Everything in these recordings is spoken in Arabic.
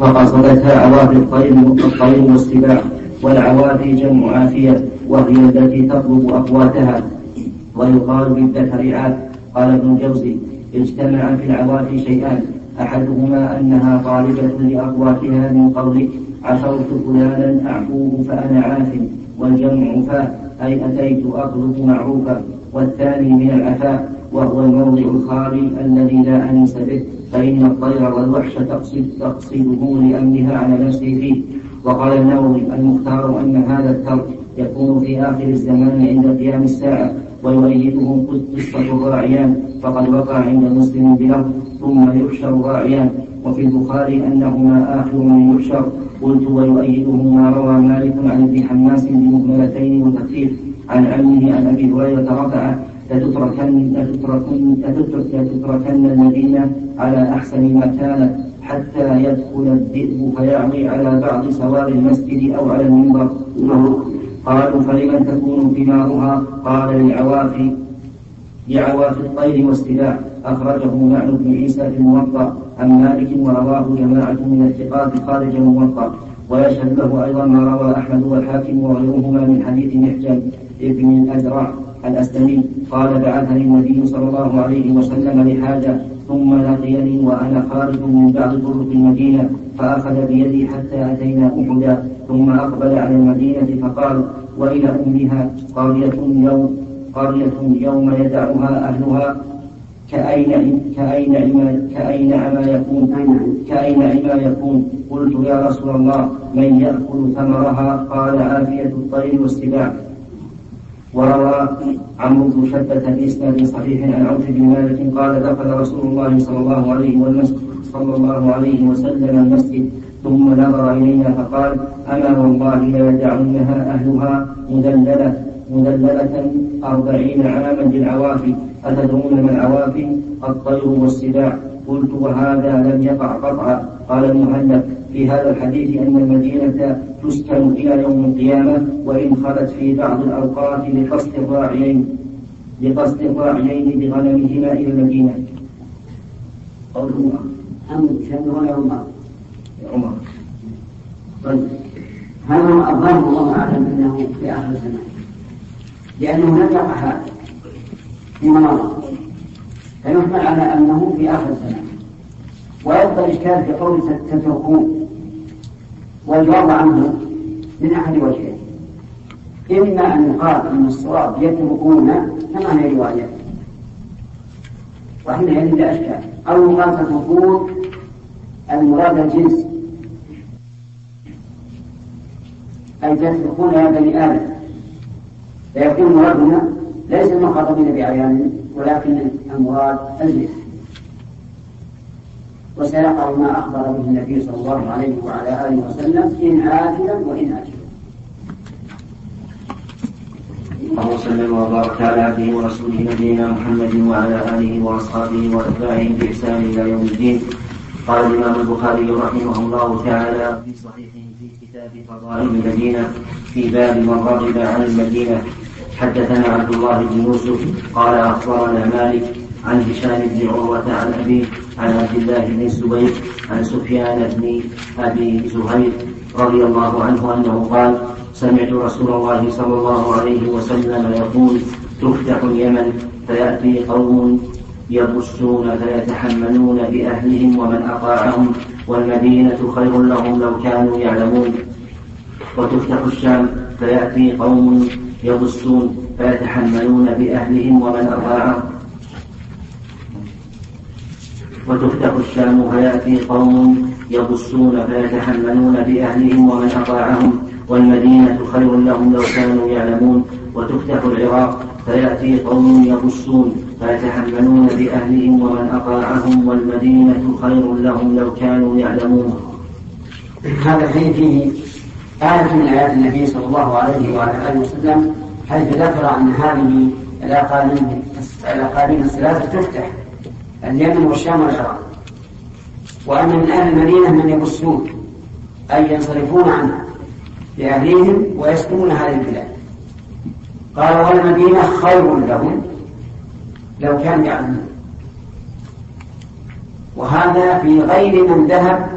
فقصدتها عوافي الطير الطير والسباع والعوافي جمع عافية وهي التي تطلب أقواتها. ويقال بالذكر عاف قال ابن الجوزي اجتمع في العوافي شيئان. أحدهما أنها طالبة لأقواتها من قولك عفوت فلانا أعفوه فأنا عاف والجمع فاه أي أتيت أطلب معروفا. والثاني من العفاء وهو الموضع الخالي الذي لا أنس به. فإن الطير والوحش تقصد تقصده لأمنها على نفسه فيه. وقال النووي المختار أن هذا الترك يكون في آخر الزمان عند قيام الساعة ويؤيده قصة الراعيان. فقد وقع عند مسلم بلفظ ثم يحشر الراعيان وفي البخاري أنهما آخر من يحشر. قلت ويؤيده ما روى مالك عن ابن حماس بمهملتين وتخفيف عن عمه عن أبي هريرة رفعه لتتركن لتتركن لتتركن المدينة على أحسن ما كانت حتى يدخل الذئب فيعوي على بعض سوار المسجد أو على المنبر. قالوا فلمن تكون ثمارها قال للعوافي لعوافي الطير والسلاح أخرجه معن بن عيسى في الموطأ عن مالك ورواه جماعة من الثقات خارج الموطأ ويشهد له أيضا ما روى أحمد والحاكم وغيرهما من حديث محجن ابن الأزرع الأسلمي. قال بعثني النبي صلى الله عليه وسلم لحاجة ثم لقيني وأنا خارج من بعض طرق المدينة فأخذ بيدي حتى أتينا أحدا ثم أقبل على المدينة فقال وإلى أمها؟ قرية يوم قرية يوم يدعها أهلها كأين كأين كأين ما يكون كأين ما يكون؟ قلت يا رسول الله من يأكل ثمرها؟ قال عافية الطير والسباع. وروى عمرو بن شدة بإسناد صحيح عن عوف بن مالك قال دخل رسول الله صلى الله عليه والمسجد صلى الله عليه وسلم المسجد ثم نظر إلينا فقال أما والله ليدعنها أهلها مدللة مدللة أربعين عاما بالعوافي أتدرون ما العوافي الطير والسباع قلت وهذا لم يقع قطعا. قال المهلب في هذا الحديث أن المدينة تسكن إلى يوم القيامة وإن خلت في بعض الأوقات لقصد الراعيين لقصد الراعيين بغنمهما إلى المدينة. قوله أم شأنه يا عمر؟ عمر. طيب. هذا الظاهر الله أعلم أنه في آخر الزمان؟ لأنه لم يقع هذا فيما مضى فيحمل على أنه في آخر الزمان. ويبقى الإشكال في قول تتركون والجواب عنه من أحد وجهين. إما أن يقال أن الصواب يتركون كما هي رواية. وحينئذ لا أشكال. أو يقال تتركون المراد الجنس. أي تتركون يا بني آدم. فيكون مرادنا ليس المخاطبين بعيان ولكن المراد الجنس. وسيقع ما أخبر به النبي صلى الله عليه وعلى آله وسلم إن عاجلا وإن آجلا اللهم وسلم وبارك على عبده ورسوله نبينا محمد وعلى آله وأصحابه واتباعه بإحسان إلى يوم الدين. قال الإمام البخاري رحمه الله تعالى في صحيحه في كتاب فضائل المدينة في باب من رغب عن المدينة. حدثنا عبد الله بن يوسف قال أخبرنا مالك عن هشام بن عروة عن أبيه عن عبد الله بن الزبير عن سفيان بن أبي زهير رضي الله عنه أنه قال سمعت رسول الله صلى الله عليه وسلم يقول تفتح اليمن فيأتي قوم يبصون فيتحملون بأهلهم ومن أطاعهم والمدينة خير لهم لو كانوا يعلمون. وتفتح الشام فيأتي قوم يبصون فيتحملون بأهلهم ومن أطاعهم. وتفتح الشام فيأتي قوم يبصون فيتحملون بأهلهم ومن أطاعهم والمدينة خير لهم لو كانوا يعلمون. وتفتح العراق فيأتي قوم يبصون فيتحملون بأهلهم ومن أطاعهم والمدينة خير لهم لو كانوا يعلمون. هذا الحديث فيه آية من آيات النبي صلى الله عليه وعلى آله وسلم حيث ذكر أن هذه الأقاليم الأقاليم الثلاثة تفتح اليمن والشام والعراق. وأن من أهل المدينة من يبصون أي ينصرفون عنها لأهليهم ويسكنون هذه البلاد. قال والمدينة خير لهم لو كانوا يعلمون. وهذا في غير من ذهب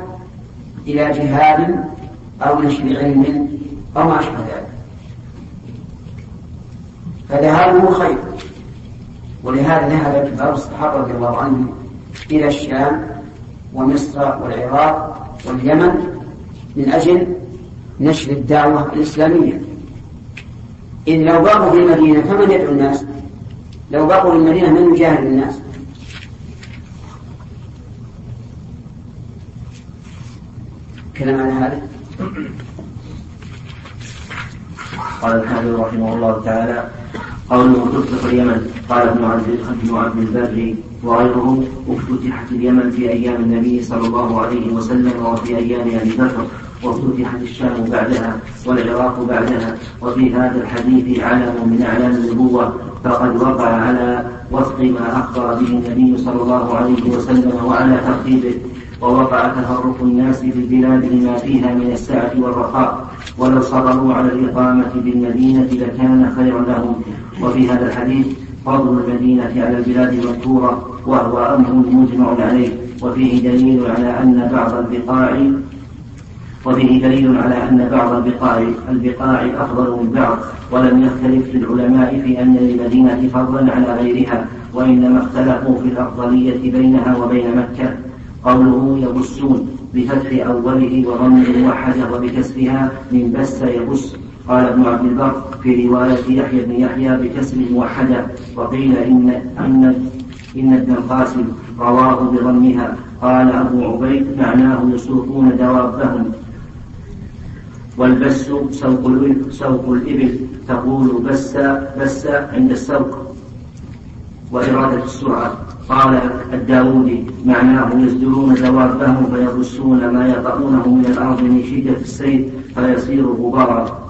إلى جهاد أو نشر علم أو ما أشبه ذلك. فذهابه خير. ولهذا ذهب كبار الصحابة رضي الله عنهم إلى الشام ومصر والعراق واليمن من أجل نشر الدعوة الإسلامية إذ لو بقوا في المدينة فمن يدعو الناس؟ لو بقوا في المدينة من يجاهد الناس؟ كلام على هذا قال الحافظ رحمه الله تعالى قوله تطلق اليمن. قال ابن عبد ابن عبد البر وغيره افتتحت اليمن في أيام النبي صلى الله عليه وسلم وفي أيام أبي بكر وافتتحت الشام بعدها والعراق بعدها وفي هذا الحديث علم من أعلام النبوة فقد وقع على وفق ما أخبر به النبي صلى الله عليه وسلم وعلى ترتيبه ووقع تفرق الناس في البلاد لما فيها من السعة والرخاء. ولو على الإقامة بالمدينة لكان خيرا لهم. وفي هذا الحديث فضل المدينة على البلاد المذكورة وهو أمر مجمع عليه. وفيه دليل على أن بعض البقاع وفيه دليل على أن بعض البقاع البقاع أفضل من بعض. ولم يختلف العلماء في أن للمدينة فضلا على غيرها. وإنما اختلفوا في الأفضلية بينها وبين مكة. قوله يبسون بفتح أوله وضم الموحدة وبكسرها من بس يبس قال ابن عبد البر في رواية يحيى بن يحيى بكسر الموحدة وقيل إن أن إن ابن القاسم رواه بضمها. قال أبو عبيد معناه يسوقون دوابهم. والبس سوق سوق الإبل تقول بس بس عند السوق. وإرادة السرعة. قال الداودي معناه يزدرون دوابهم فيبسون ما يطؤونه من الأرض من شدة السيل فيصير غبارا.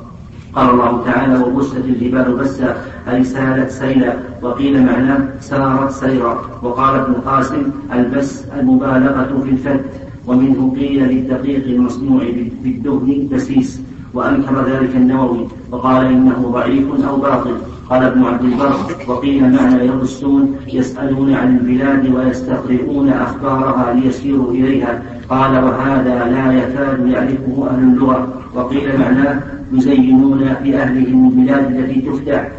قال الله تعالى وبست الجبال بسا أي سالت سيلا. وقيل معناه سارت سيرا. وقال ابن القاسم البس المبالغة في الفت. ومنه قيل للدقيق المصنوع بالدهن بسيس. وأنكر ذلك النووي. وقال إنه ضعيف أو باطل. قال ابن عبد البر وقيل معنى يرسون يسألون عن البلاد ويستقرئون أخبارها ليسيروا إليها. قال وهذا لا يكاد يعرفه أهل اللغة. وقيل معناه يزينون لأهلهم البلاد التي تفتح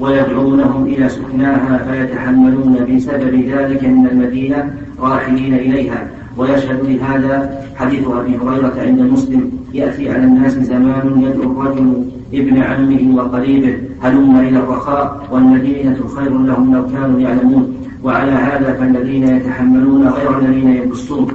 ويدعونهم إلى سكناها فيتحملون بسبب ذلك من المدينة راحلين إليها. ويشهد لهذا حديث أبي هريرة عند مسلم يأتي على الناس زمان يدعو الرجل ابن عمه وقريبه هلم إلى الرخاء والمدينة خير لهم لو كانوا يعلمون. وعلى هذا فالذين يتحملون غير الذين يبصون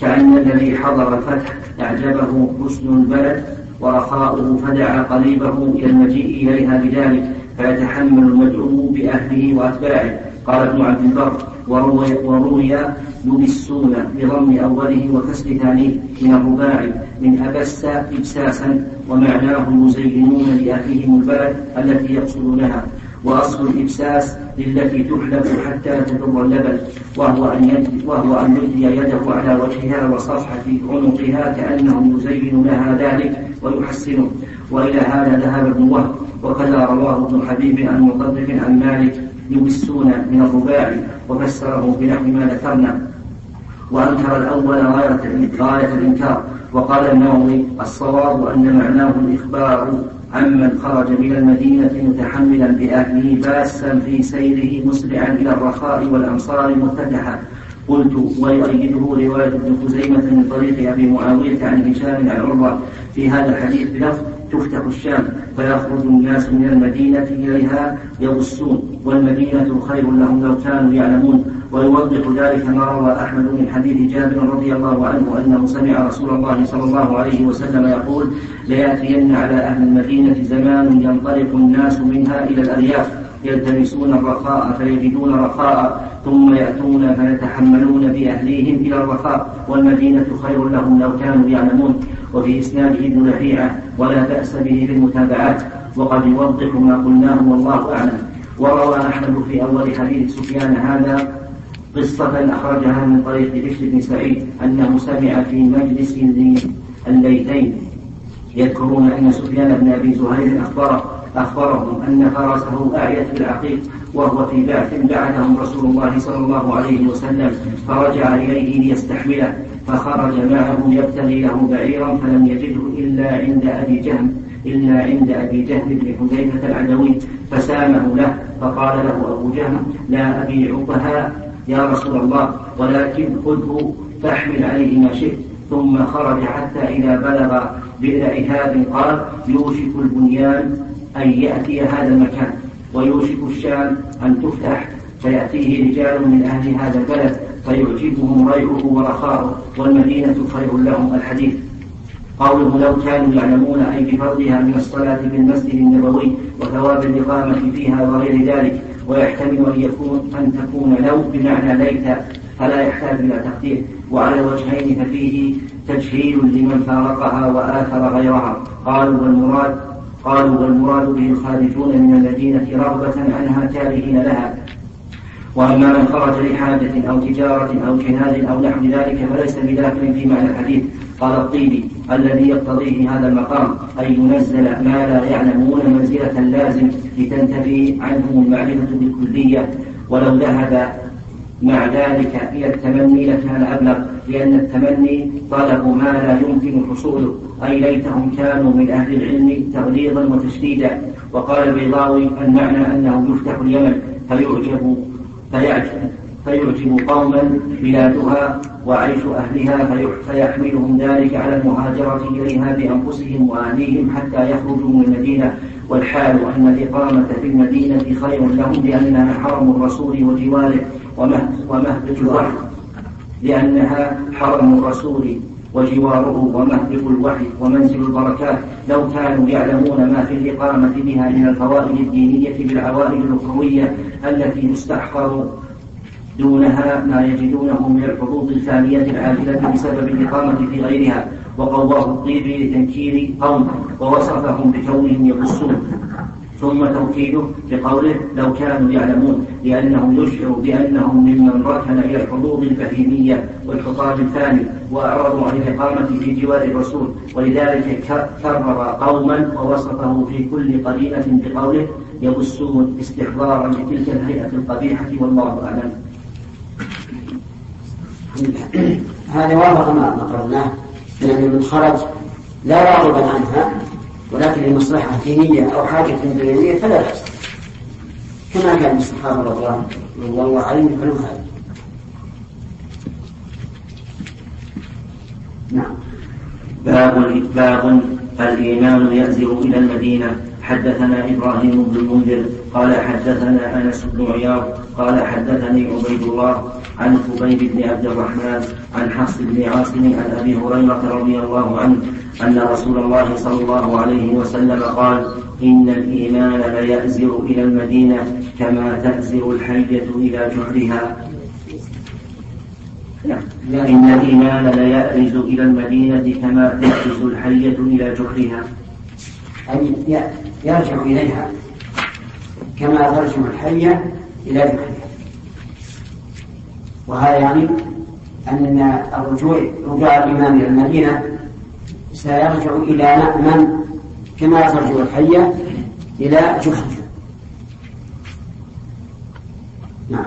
كأن الذي حضر الفتح أعجبه حسن البلد ورخاؤه فدعا قريبه إلى المجيء إليها بذلك فيتحمل المدعو بأهله وأتباعه. قال ابن عبد البر وروي, وروي يبسون بضم أوله وكسر ثانية من الرباعي. من أبس إبساسا ومعناه يزينون لأهلهم البلد التي يقصدونها. وأصل الإبساس للتي تحلب حتى تدر اللبن وهو أن وهو أن يلقي يده على وجهها وصفحة عنقها كأنه يزين لها ذلك ويحسنه. وإلى هذا ذهب ابن وهب وكذا رواه ابن حبيب عن مطرف عن مالك يبسون من الرباعي وفسره بنحو ما ذكرنا. وأنكر الأول غاية غاية الإنكار. وقال النووي الصواب أن معناه الإخبار عمن خرج من المدينة متحملا بأهله باسا في سيره مسرعا إلى الرخاء والأمصار مفتتحا قلت ويؤيده رواية ابن خزيمة من طريق أبي معاوية عن هشام عن عروة. في هذا الحديث بلفظ تفتح الشام فيخرج الناس من المدينة إليها يبصون والمدينة خير لهم لو كانوا يعلمون. ويوضح ذلك ما روى أحمد من حديث جابر رضي الله عنه أنه سمع رسول الله صلى الله عليه وسلم يقول ليأتين على أهل المدينة زمان ينطلق الناس منها إلى الأرياف يلتمسون الرخاء فيجدون رخاء ثم يأتون فيتحملون بأهليهم إلى الرخاء والمدينة خير لهم لو كانوا يعلمون. وفي إسناده ابن لهيعة ولا بأس به بالمتابعات وقد يوضح ما قلناه والله أعلم. وروى أحمد في أول حديث سفيان هذا قصة أخرجها من طريق بشر بن سعيد أنه سمع في مجلس الليثين يذكرون أن سفيان بن أبي زهير أخبره أخبرهم أن فرسه أعيت بالعقيق وهو في بعث بعثهم رسول الله صلى الله عليه وسلم فرجع إليه ليستحمله فخرج معه يبتغي له بعيرا فلم يجده إلا عند أبي جهم إلا عند أبي جهم بن حذيفة العدوي فسامه له فقال له أبو جهم لا أبيعكها يا رسول الله ولكن خذه فاحمل عليه ما شئت. ثم خرج حتى إذا بلغ بئر إهاب قال يوشك البنيان أن يأتي هذا المكان ويوشك الشام أن تفتح. فيأتيه رجال من أهل هذا البلد فيعجبهم ريعه ورخاؤه والمدينة خير لهم الحديث. قوله لو كانوا يعلمون أي بفضلها من الصلاة في المسجد النبوي وثواب الإقامة فيها وغير ذلك ويحتمل أن يكون أن تكون لو بمعنى ليت فلا يحتاج إلى تقدير وعلى الوجهين ففيه تجهيل لمن فارقها وآثر غيرها. قالوا والمراد قالوا والمراد به الخارجون من المدينة رغبة عنها كارهين لها. وأما من خرج لحاجة أو تجارة أو جهاد أو نحو ذلك فليس بداخل في معنى الحديث. قال الطيبي الذي يقتضيه هذا المقام أن ينزل ما لا يعلمون منزلة اللازم لتنتفي عنهم المعرفة بالكلية ولو ذهب مع ذلك إلى التمني لكان أبلغ لأن التمني طلب ما لا يمكن حصوله. أي ليتهم كانوا من أهل العلم تغليظا وتشديدا. وقال البيضاوي المعنى أنه يفتح اليمن فيعجب فيعجب فيعجب قوما بلادها وعيش أهلها فيحملهم ذلك على المهاجرة إليها بأنفسهم وأهليهم حتى يخرجوا من المدينة. والحال أن الإقامة في المدينة خير لهم لأنها حرم الرسول وجواره ومهبط الوحي. لأنها حرم الرسول وجواره ومهبط الوحي ومنزل البركات. لو كانوا يعلمون ما في الإقامة بها من الفوائد الدينية بالعوائد الأخروية التي يستحقر دونها ما يجدونه من الحظوظ الثانية العاجلة بسبب الإقامة في غيرها. وقواه الطيبي لتنكير قوم ووصفهم بكونهم يقصون ثم توكيده بقوله لو كانوا يعلمون لأنه يشعر بأنهم ممن ركن إلى الحظوظ الفهيمية والخطاب الثاني وأعرضوا عن الإقامة في جوار الرسول. ولذلك كرر قوما ووصفه في كل قرينة بقوله يبصون استحضارا لتلك الهيئة القبيحة والله أعلم. هذا وافق ما قررناه لأن من خرج لا راغبا عنها. ولكن لمصلحة دينية أو حاجة دينية فلا بأس. كما كان الصحابة رضي الله عليهم فلم هذا. نعم. باب باب الإيمان يأزر إلى المدينة. حدثنا إبراهيم بن المنذر قال حدثنا أنس بن عياض قال حدثني عبيد الله عن خبيب بن عبد الرحمن عن حفص بن عاصم عن أبي هريرة رضي الله عنه أن رسول الله صلى الله عليه وسلم قال إن الإيمان ليأزر إلى المدينة كما تأزر الحية إلى جحرها إن الإيمان ليأرز إلى المدينة كما تأرز الحية إلى جحرها أي يرجع إليها كما ترجع الحية إلى جحرها وهذا يعني أن الرجوع رجوع الإمام إلى المدينة سيرجع إلى مأمن كما ترجع الحية إلى جحرها نعم.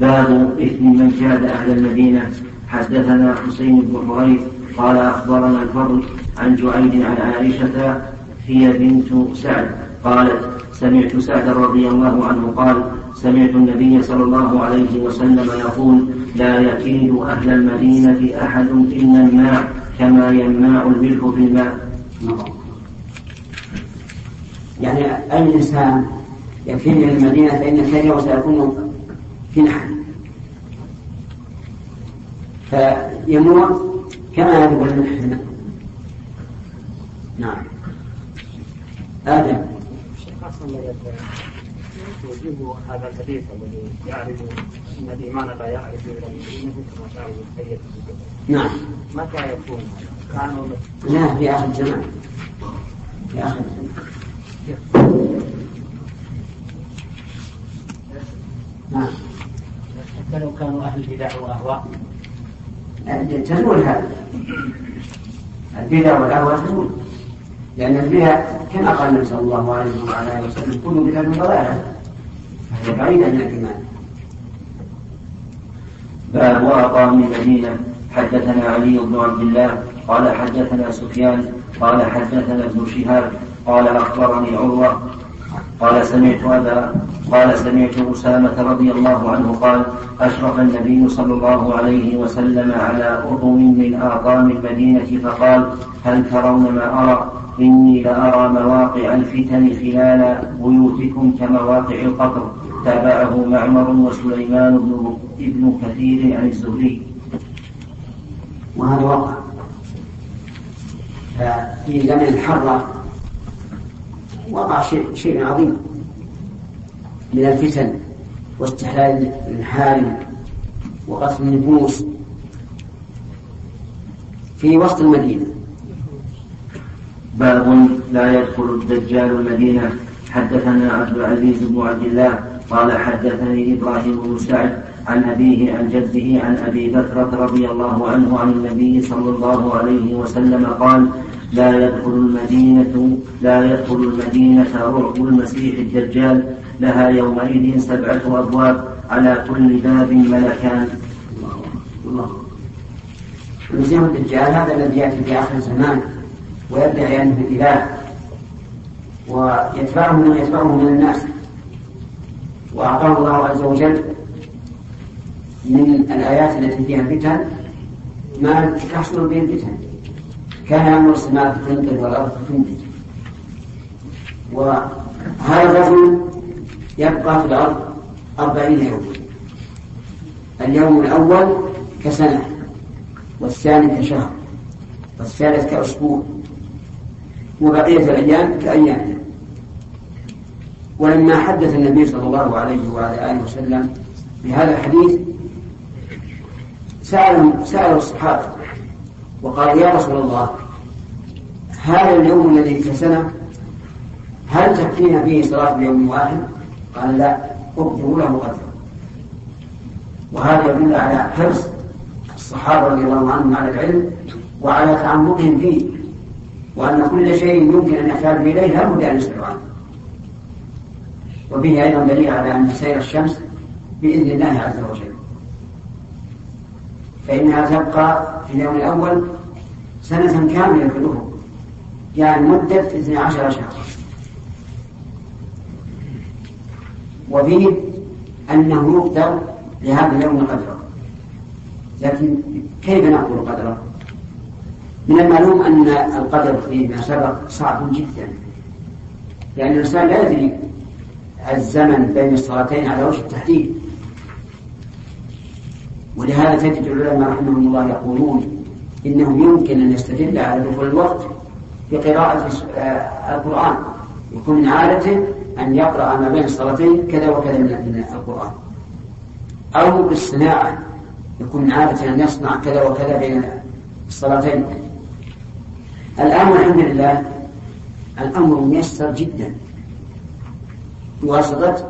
باب إثم من جاد أهل المدينة حدثنا حسين بن حريث قال أخبرنا الفضل عن جعيد عن عائشة هي بنت سعد قالت سمعت سعد رضي الله عنه قال سمعت النبي صلى الله عليه وسلم يقول لا يكيد أهل المدينة أحد إلا الماء. كما يماع الملح في الماء. يعني أي إنسان يكفيني المدينة فإن كيده سيكون في نحن فيموت كما يذهب الملح نعم. آدم. يجيب هذا الحديث الذي يعرف إن الإيمان لا يعرف إلى المدينة كما تعرف الحيه نعم. متى يكون؟ كانوا لا في آخر الزمان. في آخر الزمان. نعم. حتى لو كانوا أهل بدع وأهواء. تزول هذا البدع والأهواء تزول لأن البدع كما قال النبي صلى الله عليه وعلى آله وسلم؟ كل بدعه ضلالة. فهي بعيدة عن الإيمان. باب وأقام المدينة حدثنا علي بن عبد الله. قال حدثنا سفيان. قال حدثنا ابن شهاب. قال أخبرني عروة. قال سمعت أبا. قال سمعت أسامة رضي الله عنه قال أشرف النبي صلى الله عليه وسلم على أرض من آقام المدينة فقال هل ترون ما أرى؟ إني لأرى مواقع الفتن خلال بيوتكم كمواقع القطر تابعه معمر وسليمان بن ابن كثير عن الزهري. وهذا وقع ففي زمن الحرة وقع شيء, شيء عظيم من الفتن واستحلال المحارم وقتل النفوس في وسط المدينة. باب لا يدخل الدجال المدينة. حدثنا عبد العزيز بن عبد الله قال حدثني إبراهيم بن سعد عن أبيه عن جده عن أبي بكرة رضي الله عنه عن النبي صلى الله عليه وسلم قال لا يدخل المدينة لا يدخل المدينة رعب المسيح الدجال. لها يومئذ سبعة أبواب على كل باب ملكان. الله. المسيح الدجال هذا الذي يأتي في آخر الزمان. ويدعي أنه إله ويتبعه من يتبعه من الناس. وأعطاه الله عز وجل من الآيات التي فيها الفتن. ما تحصل به الفتن. كان أمر السماء تنقل والأرض تنبت وهذا الرجل يبقى في الأرض أربعين يوما اليوم الأول كسنة والثاني كشهر والثالث كأسبوع. وبقية الأيام كأيام ولما حدث النبي صلى الله عليه وعلى آله وسلم بهذا الحديث سألوا سألوا الصحابة وقالوا يا رسول الله هذا اليوم الذي كسنة هل تكفينا فيه صلاة بيوم واحد؟ قال لا اقدروا له قدره وهذا يدل على حرص الصحابة رضي الله عنهم على العلم وعلى تعمقهم فيه. وأن كل شيء يمكن أن يحتاج إليه لابد أن يسألوا عنه. وفيه أيضا دليل على أن سير الشمس بإذن الله عز وجل. فإنها تبقى في اليوم الأول سنة كاملة الأفق يعني مدة 12 شهرا. وفيه أنه يقدر لهذا اليوم قدره. لكن كيف نقول قدره؟ من المعلوم أن القدر فيما سبق صعب جدا. لأن الإنسان لا يدري الزمن بين الصلاتين على وجه التحديد. ولهذا تجد العلماء رحمهم الله يقولون إنه يمكن أن يستدل على دخول الوقت بقراءة آه، القرآن. يكون من عادته أن يقرأ ما بين الصلاتين كذا وكذا من القرآن. أو بالصناعة. يكون من عادته أن يصنع كذا وكذا بين الصلاتين. الآن والحمد لله الأمر ميسر جدا. بواسطة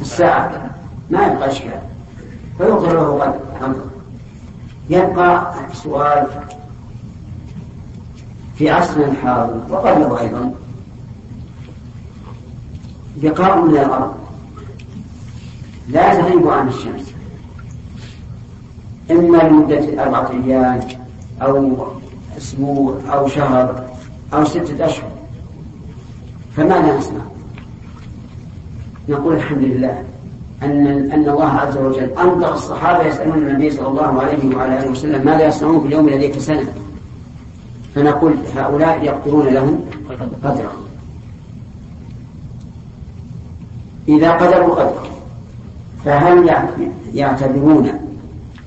الساعة. ما يبقى إشكال. فيقدر له قدر يبقى سؤال في عصرنا الحاضر وقبله أيضا. بقاء من الأرض لا تغيب عن الشمس. إما لمدة أربعة أيام أو أسبوع أو شهر أو ستة أشهر. فماذا نصنع؟ نقول الحمد لله أن أن الله عز وجل أنطق الصحابة يسألون النبي صلى الله عليه وعلى آله وسلم ماذا يصنعون في اليوم الذي كسنه فنقول هؤلاء يقدرون لهم قدرا. إذا قدروا قدرا فهل يعتبرون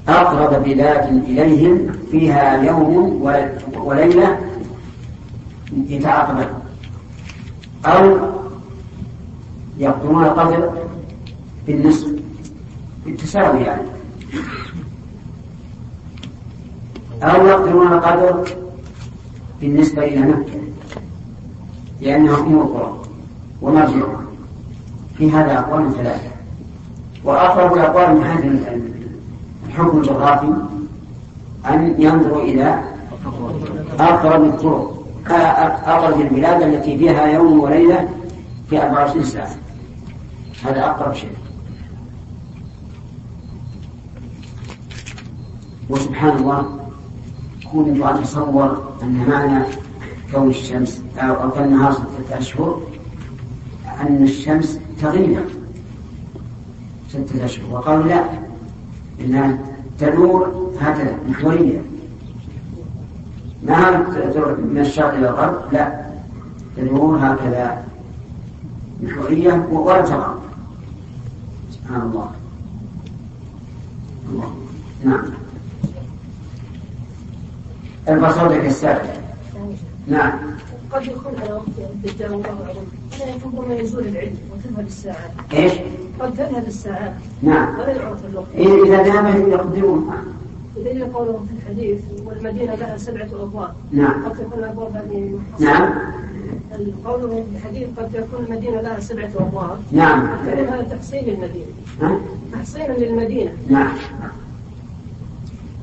أقرب بلاد إليهم فيها يوم وليلة يتعاقبان. أو يقدرون القدر بالنصف بالتساوي يعني. أو يقدرون القدر بالنسبة إلى مكة لأنها أم القرى ومرجعها. في هذا أقوال ثلاثة. وأقرب الأقوال من هذا الحكم الجغرافي أن ينظروا إلى أقرب الطرق أقرب البلاد التي فيها يوم وليلة في 24 ساعة. هذا أقرب شيء. وسبحان الله كنت أتصور أن معنى كون الشمس أو, كان النهار ستة أشهر أن الشمس تغيب. ستة أشهر. وقالوا لا. إنها تدور هكذا محورية ما تدور من الشرق إلى الغرب. لا تدور هكذا محورية ولا تغرب سبحان الله. الله. نعم. البصر كالسابق نعم. قد يكون على وقت الدجال الله اعلم يكون ربما يزول العلم وتذهب الساعات إيش؟ قد تذهب الساعات نعم. ولا يعرف الوقت. إيه إذا ذهب يقدرون دليل قولهم في الحديث والمدينة لها سبعة أبواب. نعم. قد تكون الابواب هذه نعم. قوله في الحديث قد تكون المدينة لها سبعة أبواب. نعم. هذا تحصيل للمدينه ها؟ تحصيلا للمدينة. نعم.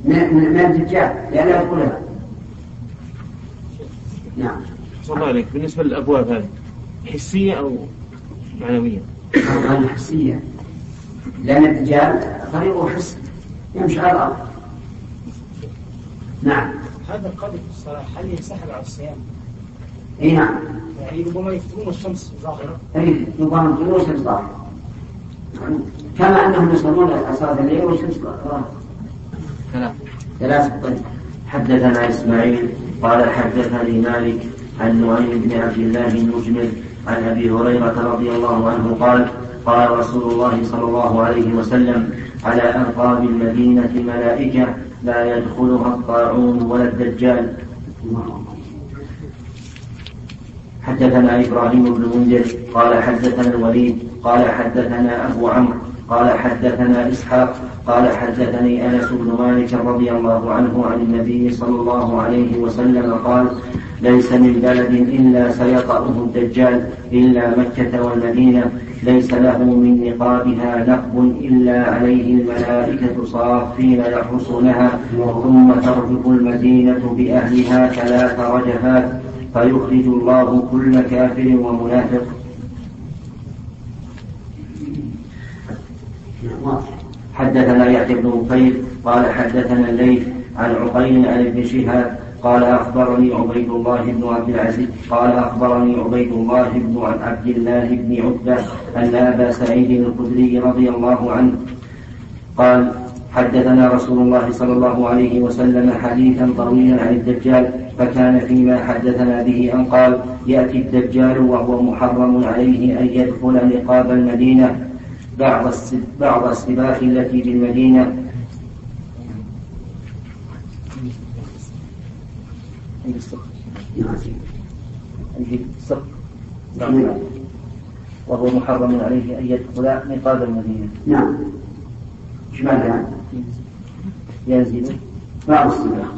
من من من الدجال. لأنها يدخلها نعم. صلى الله عليك. بالنسبة للأبواب هذه حسية أو معنوية؟ هذه حسية لأن الدجال طريقه حس يمشي على الأرض. نعم. هذا القدر في الصلاة هل ينسحب على الصيام؟ إي نعم. يعني ربما يفترون الشمس ظاهرة. إي نظام الطلوع والشمس ظاهرة. كما أنهم يصلون صلاة الليل والشمس ظاهرة. ثلاثة ثلاثة طيب. حدثنا إسماعيل قال حدثني مالك عن نعيم بن عبد الله المجمل عن أبي هريرة رضي الله عنه قال قال رسول الله صلى الله عليه وسلم على أنقاب المدينة ملائكة لا يدخلها الطاعون ولا الدجال. حدثنا إبراهيم بن منذر قال حدثنا الوليد قال حدثنا أبو عمرو قال حدثنا إسحاق قال حدثني أنس بن مالك رضي الله عنه عن النبي صلى الله عليه وسلم قال ليس من بلد إلا سيطأه الدجال إلا مكة والمدينة. ليس له من نقابها نقب إلا عليه الملائكة صافين يحرسونها. ثم ترجف المدينة بأهلها ثلاث رجفات فيخرج الله كل كافر ومنافق. حدثنا يحيى بن بكير قال حدثنا الليث عن عقيل عن ابن شهاب قال أخبرني عبيد الله بن عبد العزيز قال أخبرني عبيد الله بن عبد الله بن عتبة أن أبا سعيد الخدري رضي الله عنه قال حدثنا رسول الله صلى الله عليه وسلم حديثا طويلا عن الدجال فكان فيما حدثنا به أن قال يأتي الدجال وهو محرم عليه أن يدخل نقاب المدينة بعض بعض السباق التي بالمدينة عند السق عند السق وهو محرم عليه أن يدخل نقاب المدينة. نعم. إيش معنى ينزل. بعض السباق.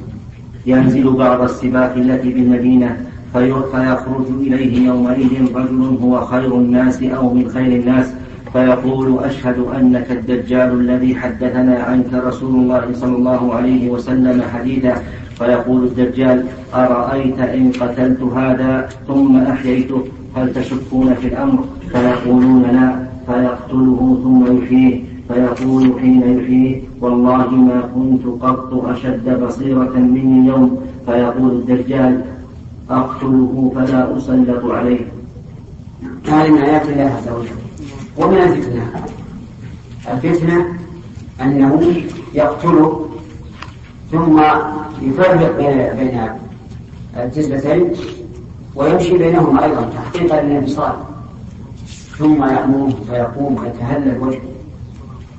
ينزل بعض السباق التي بالمدينة فيخرج إليه يومئذ رجل هو خير الناس أو من خير الناس. فيقول أشهد أنك الدجال الذي حدثنا عنك رسول الله صلى الله عليه وسلم حديثا فيقول الدجال أرأيت إن قتلت هذا ثم أحييته؟ هل تشكون في الأمر؟ فيقولون لا فيقتله ثم يحييه. فيقول حين يحييه والله ما كنت قط أشد بصيرة مني اليوم. فيقول الدجال أقتله فلا أسلط عليه. هذه من آيات الله عز وجل. ومن الفتنة الفتنة أنه يقتله ثم يفرق بين بين الجزلتين ويمشي بينهما أيضا تحقيقا للانفصال. ثم يأمره فيقوم ويتهلل وجهه.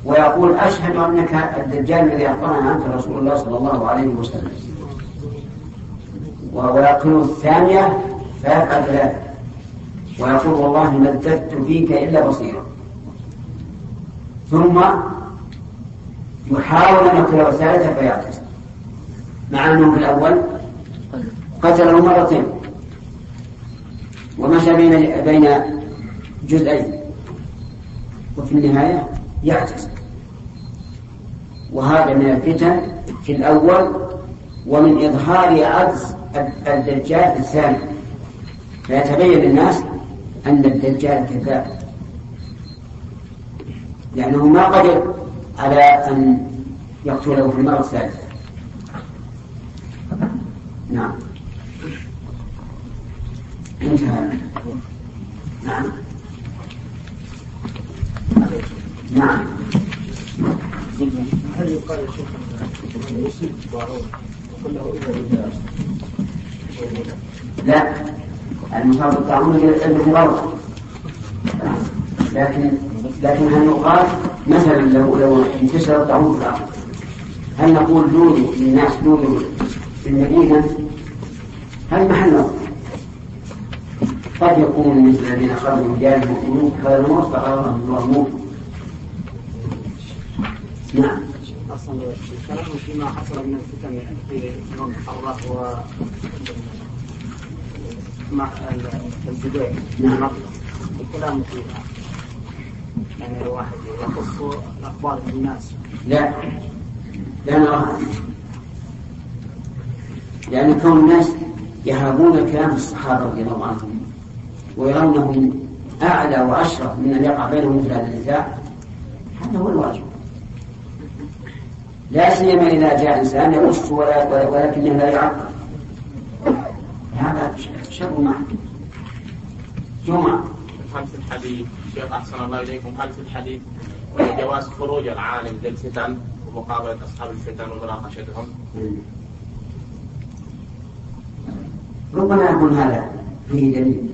ويقول أشهد أنك الدجال الذي أخبرنا عنك رسول الله صلى الله عليه وسلم. ويقتله الثانية فيفعل ثلاثة ويقول والله ما ازددت فيك إلا بصيرا. ثم يحاول أن يقتل الثالثة فيعتزل مع أنه في الأول قتله مرتين. ومشى بين بين جزئين. وفي النهاية يعتزل. وهذا من الفتن في الأول ومن إظهار عجز الدجال في الثاني. فيتبين للناس أن الدجال كذاب. لأنه ما قدر على أن يقتله في المرة الثالثة. نعم. انتهى. نعم. نعم. هل يقال يصيب لا. المصاب بالطاعون الذي غلط لكن لكن هل يقال مثلا لو لو انتشر الطاعون في الأرض؟ هل نقول دونوا للناس دونوا في المدينة هل محله قد يكون مثل الذين خرجوا من ديارهم مؤمنون غير الموت فقالوا الله نعم أصلا الكلام فيما حصل من الفتن في يوم الله مع الزبير نعم. الكلام فيها يعني الواحد يخص الاخبار بالناس لا لا نراها لأن كون الناس يهابون كلام الصحابة رضي الله عنهم ويرونهم أعلى وأشرف من أن يقع بينهم مثل هذا النزاع هذا هو الواجب. لا سيما إذا جاء إنسان يغش ولكنه لا يعقل. هذا شر معه جمعة. هل في الحديث؟ شيخ أحسن الله إليكم. هل في الحديث جواز خروج العالم للفتن ومقابلة أصحاب الفتن ومناقشتهم؟ ربما يكون هذا فيه دليل.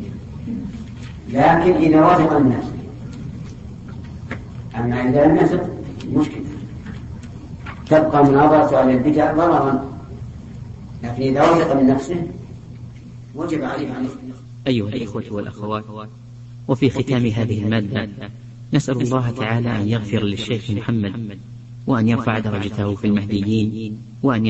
لكن إذا وافق الناس أما إذا لم يثق مشكلة. تبقى مناظرة على البدع ضررا. لكن إذا وثق من نفسه وجب عليه أن أيها الإخوة والأخوات وفي ختام هذه المادة نسأل الله تعالى أن يغفر للشيخ محمد وأن يرفع درجته في المهديين وأن